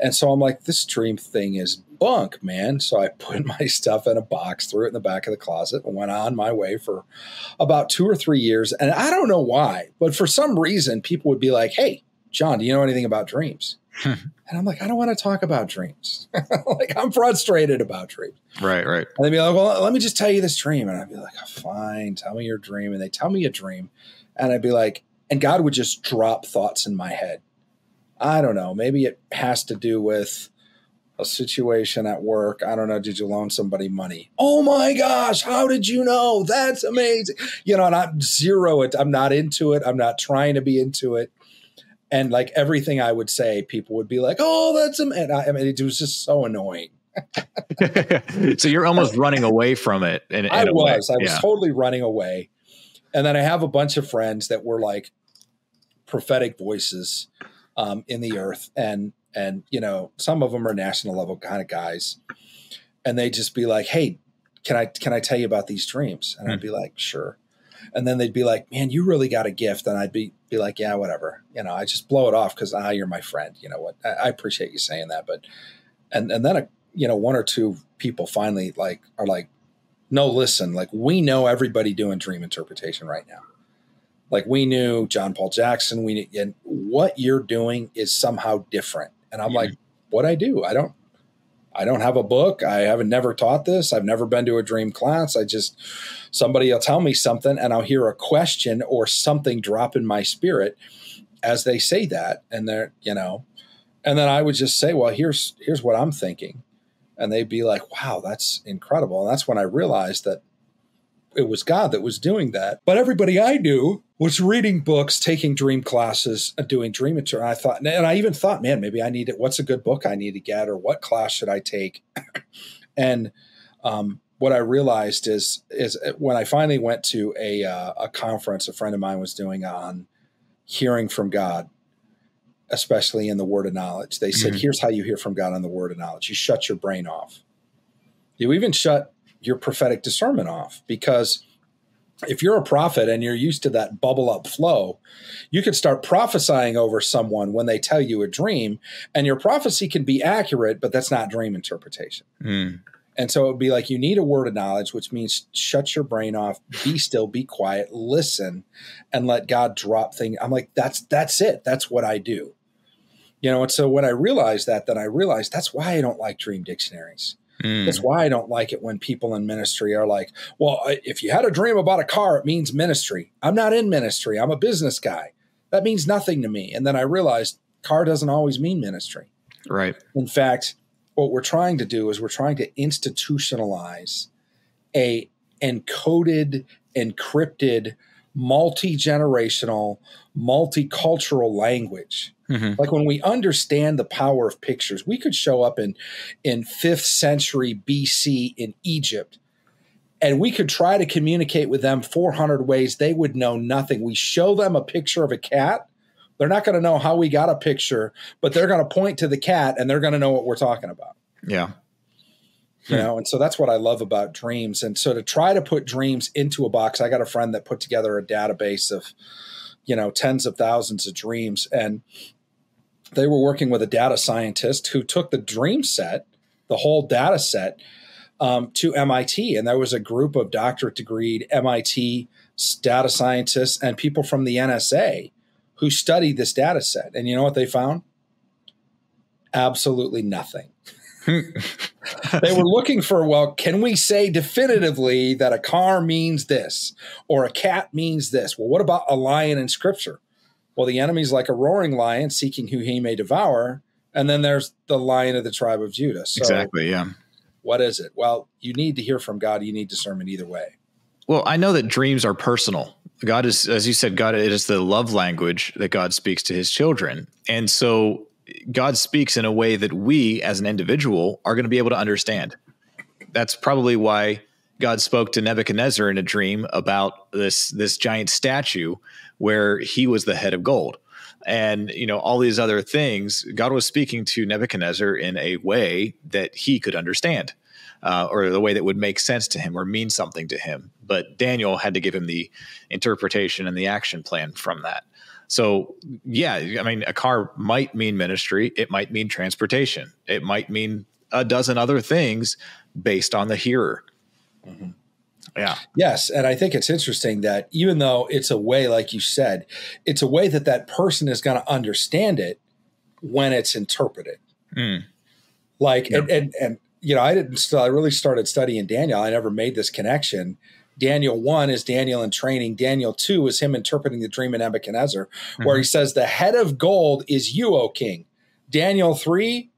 And so I'm like this dream thing is bunk, man. So I put my stuff in a box, threw it in the back of the closet and went on my way for about 2 or 3 years and I don't know why, but for some reason people would be like, "Hey, John, do you know anything about dreams?" and I'm like, I don't want to talk about dreams. like I'm frustrated about dreams. Right, right. And they'd be like, well, let me just tell you this dream. And I'd be like, oh, fine, tell me your dream. And they tell me a dream. And I'd be like, and God would just drop thoughts in my head. I don't know. Maybe it has to do with a situation at work. I don't know. Did you loan somebody money? Oh my gosh. How did you know? That's amazing. You know, and I'm zero it. I'm not into it. I'm not trying to be into it and like everything I would say, people would be like, "Oh, that's am-. and I, I mean, it was just so annoying. so you're almost running away from it. In I was. I was yeah. totally running away. And then I have a bunch of friends that were like prophetic voices um, in the earth, and and you know some of them are national level kind of guys, and they just be like, "Hey, can I can I tell you about these dreams?" And. I'd hmm. be like, "Sure." and then they'd be like, "Man, you really got a gift," and I'd be be like, "Yeah, whatever." You know, I just blow it off because ah, you're my friend. You know what? I, I, appreciate you saying that, but and and then a, you know one or two people finally like are like, "No, listen, like we know everybody doing dream interpretation right now." Like we knew John Paul Jackson, we and what you're doing is somehow different. And I'm mm-hmm. like, what I do? I don't I don't have a book. I haven't never taught this. I've never been to a dream class. I just somebody will tell me something and I'll hear a question or something drop in my spirit as they say that and they're, you know, and then I would just say, "Well, here's here's what I'm thinking." And they'd be like, "Wow, that's incredible." And that's when I realized that it was God that was doing that. But everybody I knew was reading books, taking dream classes, and doing dream inter. And I thought, and I even thought, man, maybe I need it. What's a good book I need to get, or what class should I take? and um, what I realized is, is when I finally went to a uh, a conference a friend of mine was doing on hearing from God, especially in the Word of Knowledge. They said, mm-hmm. "Here's how you hear from God on the Word of Knowledge. You shut your brain off. You even shut your prophetic discernment off because." If you're a prophet and you're used to that bubble up flow, you can start prophesying over someone when they tell you a dream, and your prophecy can be accurate, but that's not dream interpretation. Mm. And so it would be like you need a word of knowledge, which means shut your brain off, be still, be quiet, listen, and let God drop things. I'm like, that's that's it. That's what I do. You know, and so when I realized that, then I realized that's why I don't like dream dictionaries Mm. That's why I don't like it when people in ministry are like, well, if you had a dream about a car, it means ministry. I'm not in ministry. I'm a business guy. That means nothing to me. And then I realized car doesn't always mean ministry. Right. In fact, what we're trying to do is we're trying to institutionalize a encoded, encrypted, multi-generational, multicultural language. Mm-hmm. Like when we understand the power of pictures, we could show up in in 5th century BC in Egypt and we could try to communicate with them 400 ways they would know nothing. We show them a picture of a cat, they're not going to know how we got a picture, but they're going to point to the cat and they're going to know what we're talking about. Yeah you know and so that's what i love about dreams and so to try to put dreams into a box i got a friend that put together a database of you know tens of thousands of dreams and they were working with a data scientist who took the dream set the whole data set um, to mit and there was a group of doctorate degreed mit data scientists and people from the nsa who studied this data set and you know what they found absolutely nothing they were looking for, well, can we say definitively that a car means this or a cat means this? Well, what about a lion in scripture? Well, the enemy's like a roaring lion seeking who he may devour. And then there's the lion of the tribe of Judah. So exactly. Yeah. What is it? Well, you need to hear from God. You need discernment either way. Well, I know that dreams are personal. God is, as you said, God, it is the love language that God speaks to his children. And so God speaks in a way that we as an individual are going to be able to understand. That's probably why God spoke to Nebuchadnezzar in a dream about this this giant statue where he was the head of gold. And you know all these other things, God was speaking to Nebuchadnezzar in a way that he could understand, uh, or the way that would make sense to him or mean something to him. But Daniel had to give him the interpretation and the action plan from that. So, yeah, I mean, a car might mean ministry, it might mean transportation, it might mean a dozen other things based on the hearer. Mm-hmm. Yeah. Yes. And I think it's interesting that even though it's a way, like you said, it's a way that that person is going to understand it when it's interpreted. Mm. Like, and, and, and, you know, I didn't, still, I really started studying Daniel. I never made this connection Daniel 1 is Daniel in training. Daniel 2 is him interpreting the dream in Nebuchadnezzar, mm-hmm. where he says, The head of gold is you, O king. Daniel 3,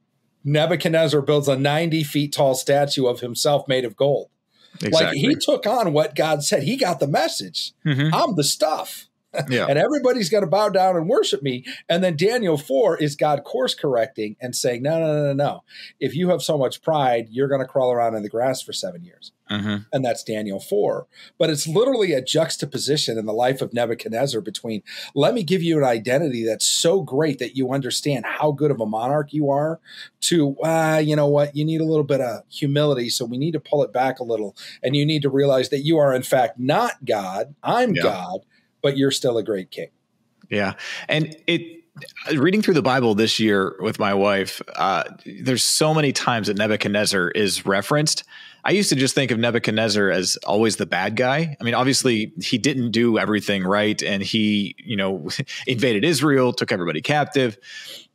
Nebuchadnezzar builds a 90 feet tall statue of himself made of gold. Exactly. Like he took on what God said. He got the message. Mm-hmm. I'm the stuff. Yeah. and everybody's going to bow down and worship me. And then Daniel 4 is God course correcting and saying, no, no, no, no, no. If you have so much pride, you're going to crawl around in the grass for seven years. Mm-hmm. And that's Daniel 4. But it's literally a juxtaposition in the life of Nebuchadnezzar between let me give you an identity that's so great that you understand how good of a monarch you are, to, uh, you know what, you need a little bit of humility. So we need to pull it back a little. And you need to realize that you are, in fact, not God. I'm yeah. God but you're still a great king. Yeah. And it, reading through the Bible this year with my wife, uh, there's so many times that Nebuchadnezzar is referenced. I used to just think of Nebuchadnezzar as always the bad guy. I mean, obviously he didn't do everything right, and he, you know, invaded Israel, took everybody captive.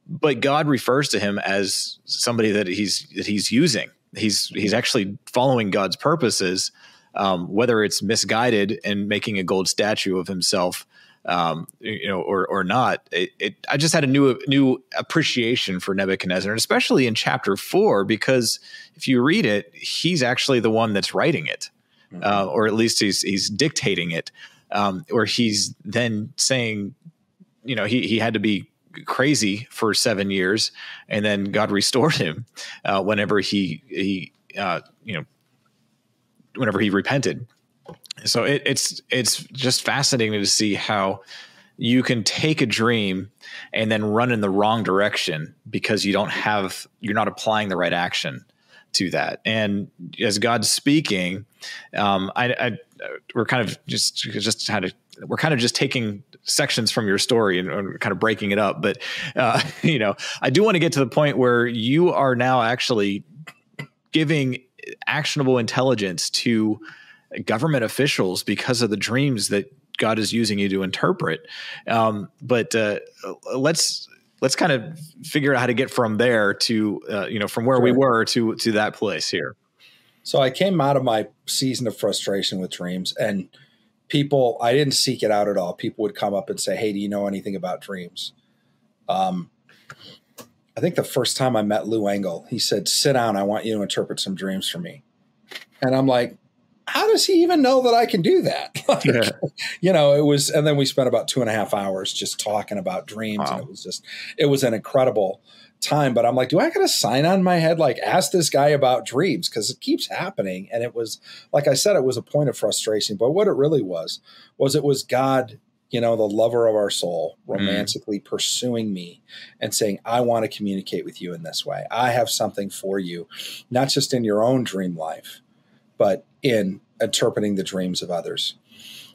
But God refers to him as somebody that he's that he's using. He's he's actually following God's purposes um, whether it's misguided and making a gold statue of himself, um, you know, or or not. It, it, I just had a new new appreciation for Nebuchadnezzar, and especially in chapter four, because if you read it, he's actually the one that's writing it, mm-hmm. uh, or at least he's he's dictating it, um, or he's then saying, you know, he he had to be crazy for seven years, and then God restored him uh, whenever he he uh, you know whenever he repented. So it, it's it's just fascinating to see how you can take a dream and then run in the wrong direction because you don't have you're not applying the right action to that. And as God's speaking, um, I, I we're kind of just just had to we're kind of just taking sections from your story and, and kind of breaking it up. But uh, you know, I do want to get to the point where you are now actually giving actionable intelligence to government officials because of the dreams that God is using you to interpret. Um, but uh, let's let's kind of figure out how to get from there to uh, you know from where sure. we were to to that place here. So I came out of my season of frustration with dreams and people I didn't seek it out at all. People would come up and say, "Hey, do you know anything about dreams?" Um, I think the first time I met Lou Engle, he said, "Sit down. I want you to interpret some dreams for me." And I'm like, how does he even know that I can do that? like, yeah. You know, it was, and then we spent about two and a half hours just talking about dreams, wow. and it was just, it was an incredible time. But I'm like, do I got a sign on my head? Like, ask this guy about dreams because it keeps happening. And it was, like I said, it was a point of frustration. But what it really was, was it was God you know, the lover of our soul, mm. romantically mm. pursuing me and saying, I want to communicate with you in this way. I have something for you, not just in your own dream life, but in interpreting the dreams of others.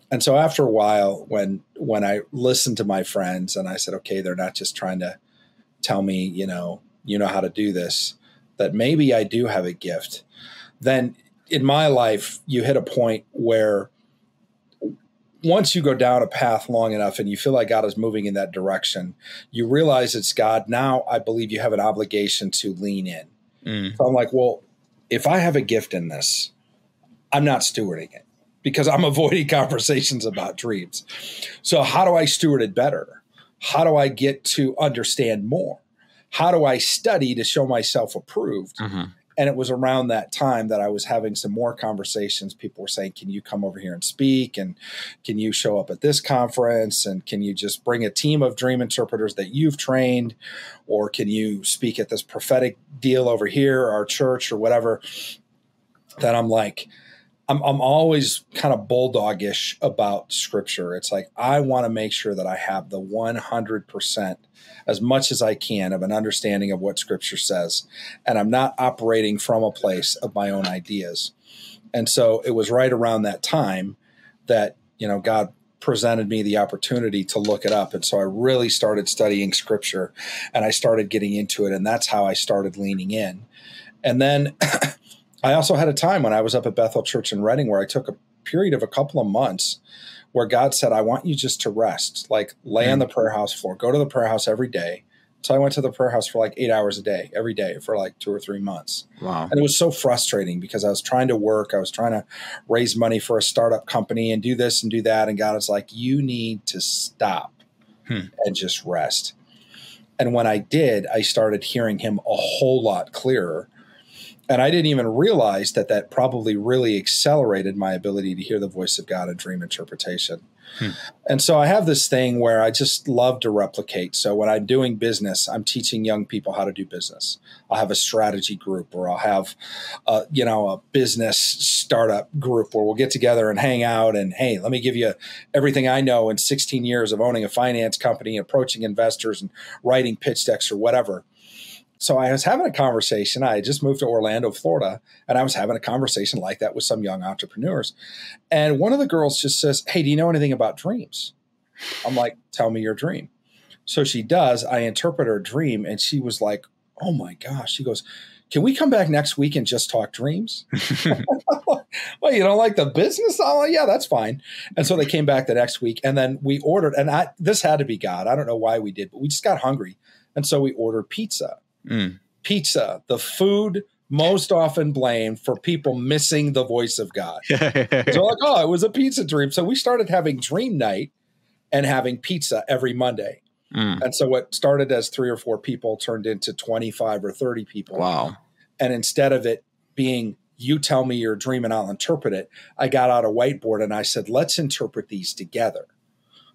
And so after a while, when when I listened to my friends and I said, okay, they're not just trying to tell me, you know, you know how to do this, that maybe I do have a gift, then in my life, you hit a point where once you go down a path long enough and you feel like God is moving in that direction, you realize it's God. Now I believe you have an obligation to lean in. Mm. So I'm like, well, if I have a gift in this, I'm not stewarding it because I'm avoiding conversations about dreams. So, how do I steward it better? How do I get to understand more? How do I study to show myself approved? Mm-hmm. And it was around that time that I was having some more conversations. People were saying, Can you come over here and speak? And can you show up at this conference? And can you just bring a team of dream interpreters that you've trained? Or can you speak at this prophetic deal over here, our church, or whatever? That I'm like, I'm, I'm always kind of bulldogish about scripture. It's like I want to make sure that I have the 100% as much as I can of an understanding of what scripture says. And I'm not operating from a place of my own ideas. And so it was right around that time that, you know, God presented me the opportunity to look it up. And so I really started studying scripture and I started getting into it. And that's how I started leaning in. And then I also had a time when I was up at Bethel Church in Redding where I took a period of a couple of months where God said, I want you just to rest, like lay mm. on the prayer house floor, go to the prayer house every day. So I went to the prayer house for like eight hours a day, every day for like two or three months. Wow. And it was so frustrating because I was trying to work, I was trying to raise money for a startup company and do this and do that. And God was like, you need to stop hmm. and just rest. And when I did, I started hearing him a whole lot clearer and I didn't even realize that that probably really accelerated my ability to hear the voice of God in dream interpretation. Hmm. And so I have this thing where I just love to replicate. So when I'm doing business, I'm teaching young people how to do business. I'll have a strategy group or I'll have, a, you know, a business startup group where we'll get together and hang out and, hey, let me give you everything I know in 16 years of owning a finance company, approaching investors and writing pitch decks or whatever so I was having a conversation. I just moved to Orlando, Florida, and I was having a conversation like that with some young entrepreneurs. And one of the girls just says, Hey, do you know anything about dreams? I'm like, Tell me your dream. So she does. I interpret her dream, and she was like, Oh my gosh. She goes, Can we come back next week and just talk dreams? well, you don't like the business? Oh, yeah, that's fine. And so they came back the next week, and then we ordered, and I, this had to be God. I don't know why we did, but we just got hungry. And so we ordered pizza Mm. Pizza, the food most often blamed for people missing the voice of God. so like, oh, it was a pizza dream. So we started having dream night and having pizza every Monday. Mm. And so what started as three or four people turned into 25 or 30 people. Wow. And instead of it being you tell me your dream and I'll interpret it, I got out a whiteboard and I said, let's interpret these together.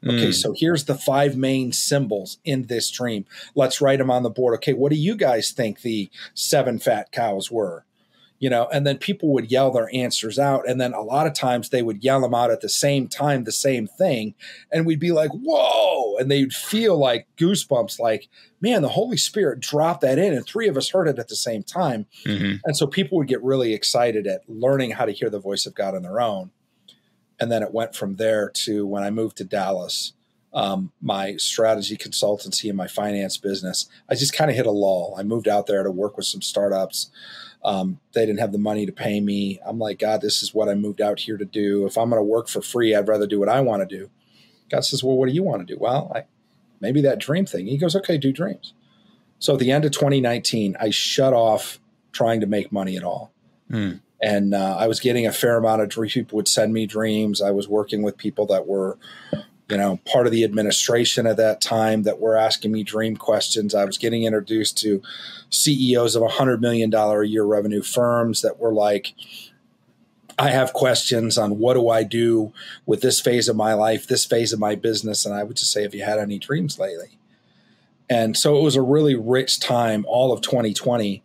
Okay, mm. so here's the five main symbols in this dream. Let's write them on the board. Okay, what do you guys think the seven fat cows were? You know, and then people would yell their answers out. And then a lot of times they would yell them out at the same time, the same thing. And we'd be like, whoa. And they'd feel like goosebumps, like, man, the Holy Spirit dropped that in. And three of us heard it at the same time. Mm-hmm. And so people would get really excited at learning how to hear the voice of God on their own and then it went from there to when I moved to Dallas. Um, my strategy consultancy and my finance business, I just kind of hit a lull. I moved out there to work with some startups. Um, they didn't have the money to pay me. I'm like, God, this is what I moved out here to do. If I'm going to work for free, I'd rather do what I want to do. God says, Well, what do you want to do? Well, I maybe that dream thing. He goes, okay, do dreams. So at the end of 2019, I shut off trying to make money at all. Mm. And uh, I was getting a fair amount of dreams. People would send me dreams. I was working with people that were, you know, part of the administration at that time that were asking me dream questions. I was getting introduced to CEOs of $100 million a year revenue firms that were like, I have questions on what do I do with this phase of my life, this phase of my business. And I would just say, have you had any dreams lately? And so it was a really rich time, all of 2020.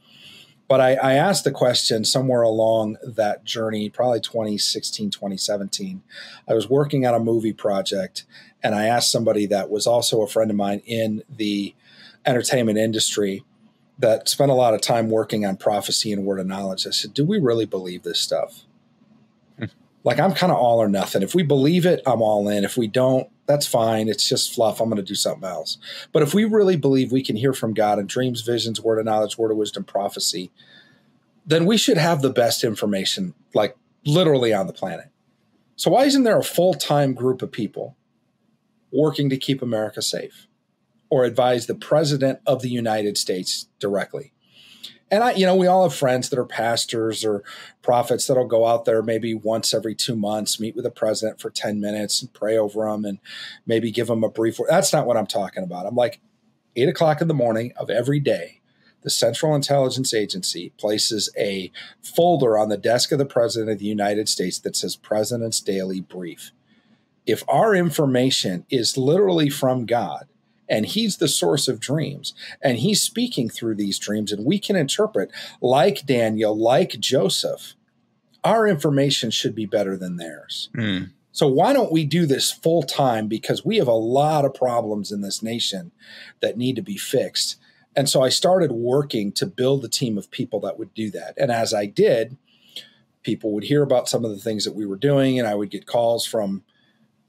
But I, I asked the question somewhere along that journey, probably 2016, 2017. I was working on a movie project and I asked somebody that was also a friend of mine in the entertainment industry that spent a lot of time working on prophecy and word of knowledge. I said, Do we really believe this stuff? Like I'm kind of all or nothing. If we believe it, I'm all in. If we don't, that's fine. It's just fluff. I'm going to do something else. But if we really believe we can hear from God in dreams, visions, word of knowledge, word of wisdom, prophecy, then we should have the best information, like literally on the planet. So why isn't there a full time group of people working to keep America safe or advise the president of the United States directly? And I, you know, we all have friends that are pastors or prophets that'll go out there maybe once every two months, meet with the president for 10 minutes and pray over them and maybe give them a brief. That's not what I'm talking about. I'm like, eight o'clock in the morning of every day, the Central Intelligence Agency places a folder on the desk of the President of the United States that says President's Daily Brief. If our information is literally from God, and he's the source of dreams. And he's speaking through these dreams and we can interpret like daniel like joseph our information should be better than theirs. Mm. so why don't we do this full time? Because we have a lot of problems in this nation that need to be fixed. And so i started working to build a team of people that would do that. And as i did people would hear about some of the things that we were doing and i would get calls from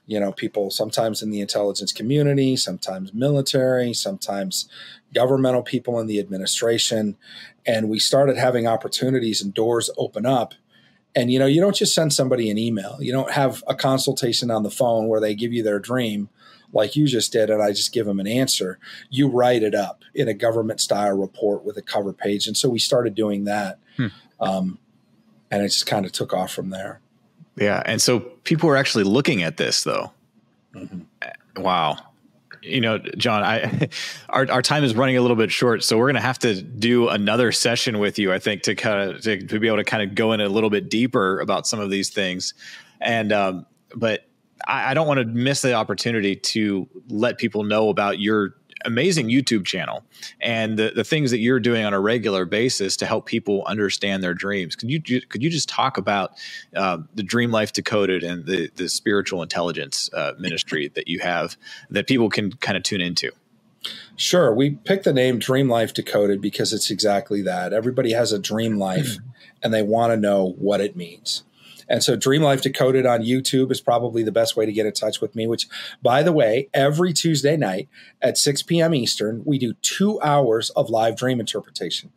you know people sometimes in the intelligence community sometimes military sometimes governmental people in the administration. And we started having opportunities and doors open up. And you know you don't just send somebody an email. You don't have a consultation on the phone where they give you their dream like you just did and i just give them an answer. You write it up in a government style report with a cover page. And so we started doing that. Hmm. um, and it just kind of took off from there yeah. And so people are actually looking at this though. Mm-hmm. Wow. You know, John, I our our time is running a little bit short, so we're going to have to do another session with you. I think to kind of to, to, be able to kind of go in a little bit deeper about some of these things, and um, but I, I don't want to miss the opportunity to let people know about your amazing YouTube channel and the, the things that you're doing on a regular basis to help people understand their dreams. Could you could you just talk about uh, the Dream Life Decoded and the the spiritual intelligence uh, ministry that you have that people can kind of tune into? Sure. We picked the name Dream Life Decoded because it's exactly that. Everybody has a dream life mm-hmm. and they want to know what it means. And so Dream Life Decoded on YouTube is probably the best way to get in touch with me, which, by the way, every Tuesday night at 6 p.m. Eastern, we do two hours of live dream interpretation.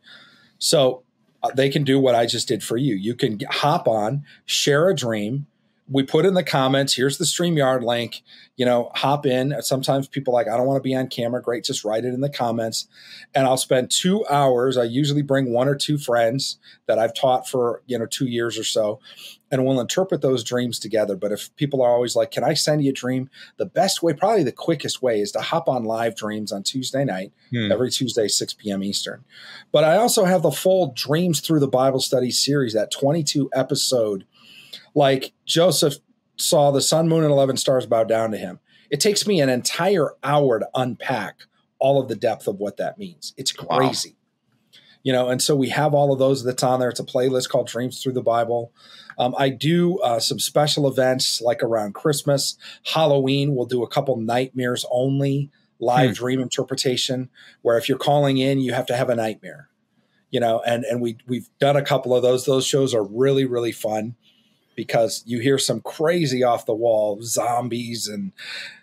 So uh, they can do what I just did for you. You can hop on, share a dream, we put in the comments here's the StreamYard link. You know hop in. Sometimes people like i don't want to be on camera. Great just write it in the comments. And i'll spend two hours i usually bring one or two friends that i've taught for you know two years or so and we'll interpret those dreams together. But if people are always like can i send you a dream? The best way probably the quickest way is to hop on live dreams on tuesday night hmm. every tuesday 6 p.m eastern. But i also have the full dreams through the bible study series that 22 episode like Joseph saw the sun, moon, and 11 stars bow down to him. It takes me an entire hour to unpack all of the depth of what that means. It's crazy. Wow. You know, and so we have all of those that's on there. It's a playlist called Dreams Through the Bible. Um, I do uh, some special events like around Christmas, Halloween. We'll do a couple nightmares only live hmm. dream interpretation, where if you're calling in, you have to have a nightmare. You know, and and we we've done a couple of those. Those shows are really really fun because you hear some crazy off the wall zombies and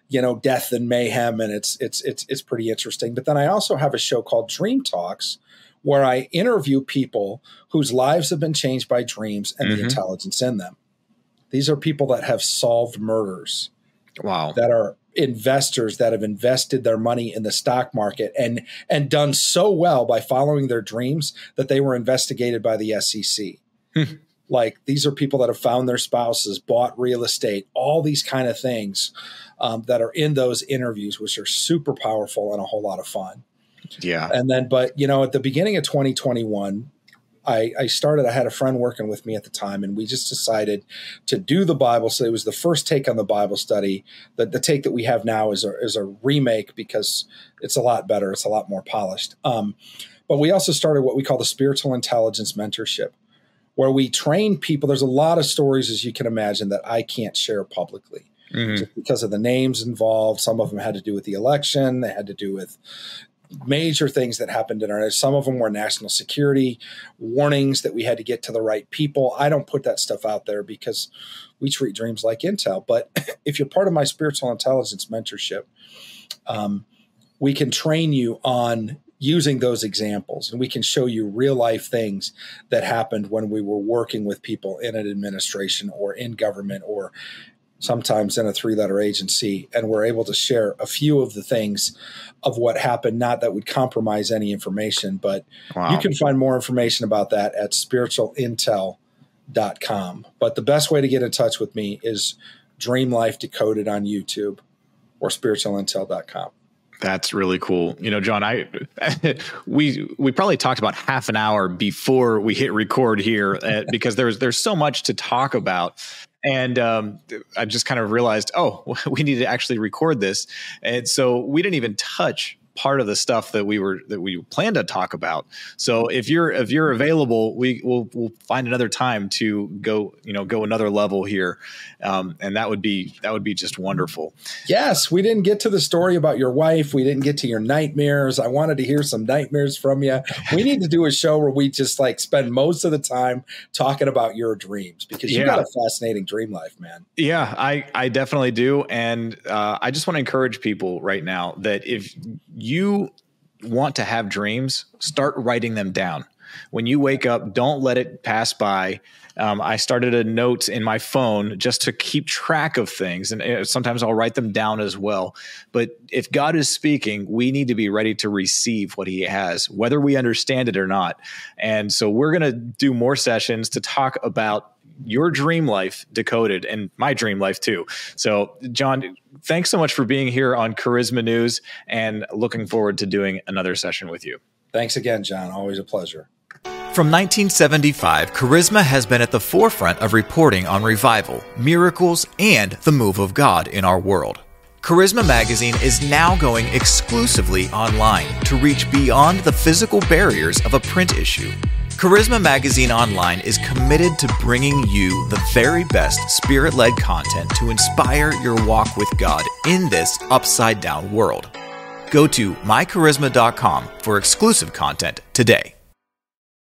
you know death and mayhem and it's it's it's it's pretty interesting. But then i also have a show called dream talks where i interview people whose lives have been changed by dreams and mm-hmm. the intelligence in them. These are people that have solved murders. Wow. That are investors that have invested their money in the stock market and and done so well by following their dreams that they were investigated by the SEC. Like these are people that have found their spouses, bought real estate, all these kind of things um, that are in those interviews, which are super powerful and a whole lot of fun. Yeah. And then, but you know, at the beginning of 2021, I, I started, I had a friend working with me at the time, and we just decided to do the Bible. So it was the first take on the Bible study. The, the take that we have now is a, is a remake because it's a lot better, it's a lot more polished. Um, but we also started what we call the Spiritual Intelligence Mentorship, where we train people. There's a lot of stories, as you can imagine, that I can't share publicly. Mm-hmm. because of the names involved. Some of them had to do with the election. They had to do with, major things that happened in our some of them were national security warnings that we had to get to the right people i don't put that stuff out there because we treat dreams like intel but if you're part of my spiritual intelligence mentorship um, we can train you on using those examples and we can show you real life things that happened when we were working with people in an administration or in government or sometimes in a three letter agency, and we're able to share a few of the things of what happened, not that would compromise any information, but wow. you can find more information about that at spiritualintel.com. But the best way to get in touch with me is Dream Life Decoded on YouTube or spiritualintel.com. That's really cool. You know, John, I we we probably talked about half an hour before we hit record here uh, because there's there's so much to talk about and um, I just kind of realized, oh, we need to actually record this, and so we didn't even touch part of the stuff that we were that we planned to talk about. So if you're if you're available, we will we'll find another time to go you know go another level here, um, and that would be that would be just wonderful. Yes, we didn't get to the story about your wife. We didn't get to your nightmares. I wanted to hear some nightmares from you. We need to do a show where we just like spend most of the time talking about your dreams because you yeah. got a fascinating dream life, man. Yeah, I I definitely do, and uh, I just want to encourage people right now that if you want to have dreams, start writing them down. When you wake up, don't let it pass by. Um, I started a note in my phone just to keep track of things, and uh, sometimes I'll write them down as well. But if God is speaking, we need to be ready to receive what He has, whether we understand it or not. And so we're going to do more sessions to talk about your dream life decoded and my dream life too. So, John, thanks so much for being here on Charisma News and looking forward to doing another session with you. Thanks again, John. Always a pleasure. From 1975, Charisma has been at the forefront of reporting on revival, miracles, and the move of God in our world. Charisma Magazine is now going exclusively online to reach beyond the physical barriers of a print issue. Charisma Magazine Online is committed to bringing you the very best spirit led content to inspire your walk with God in this upside down world. Go to mycharisma.com for exclusive content today.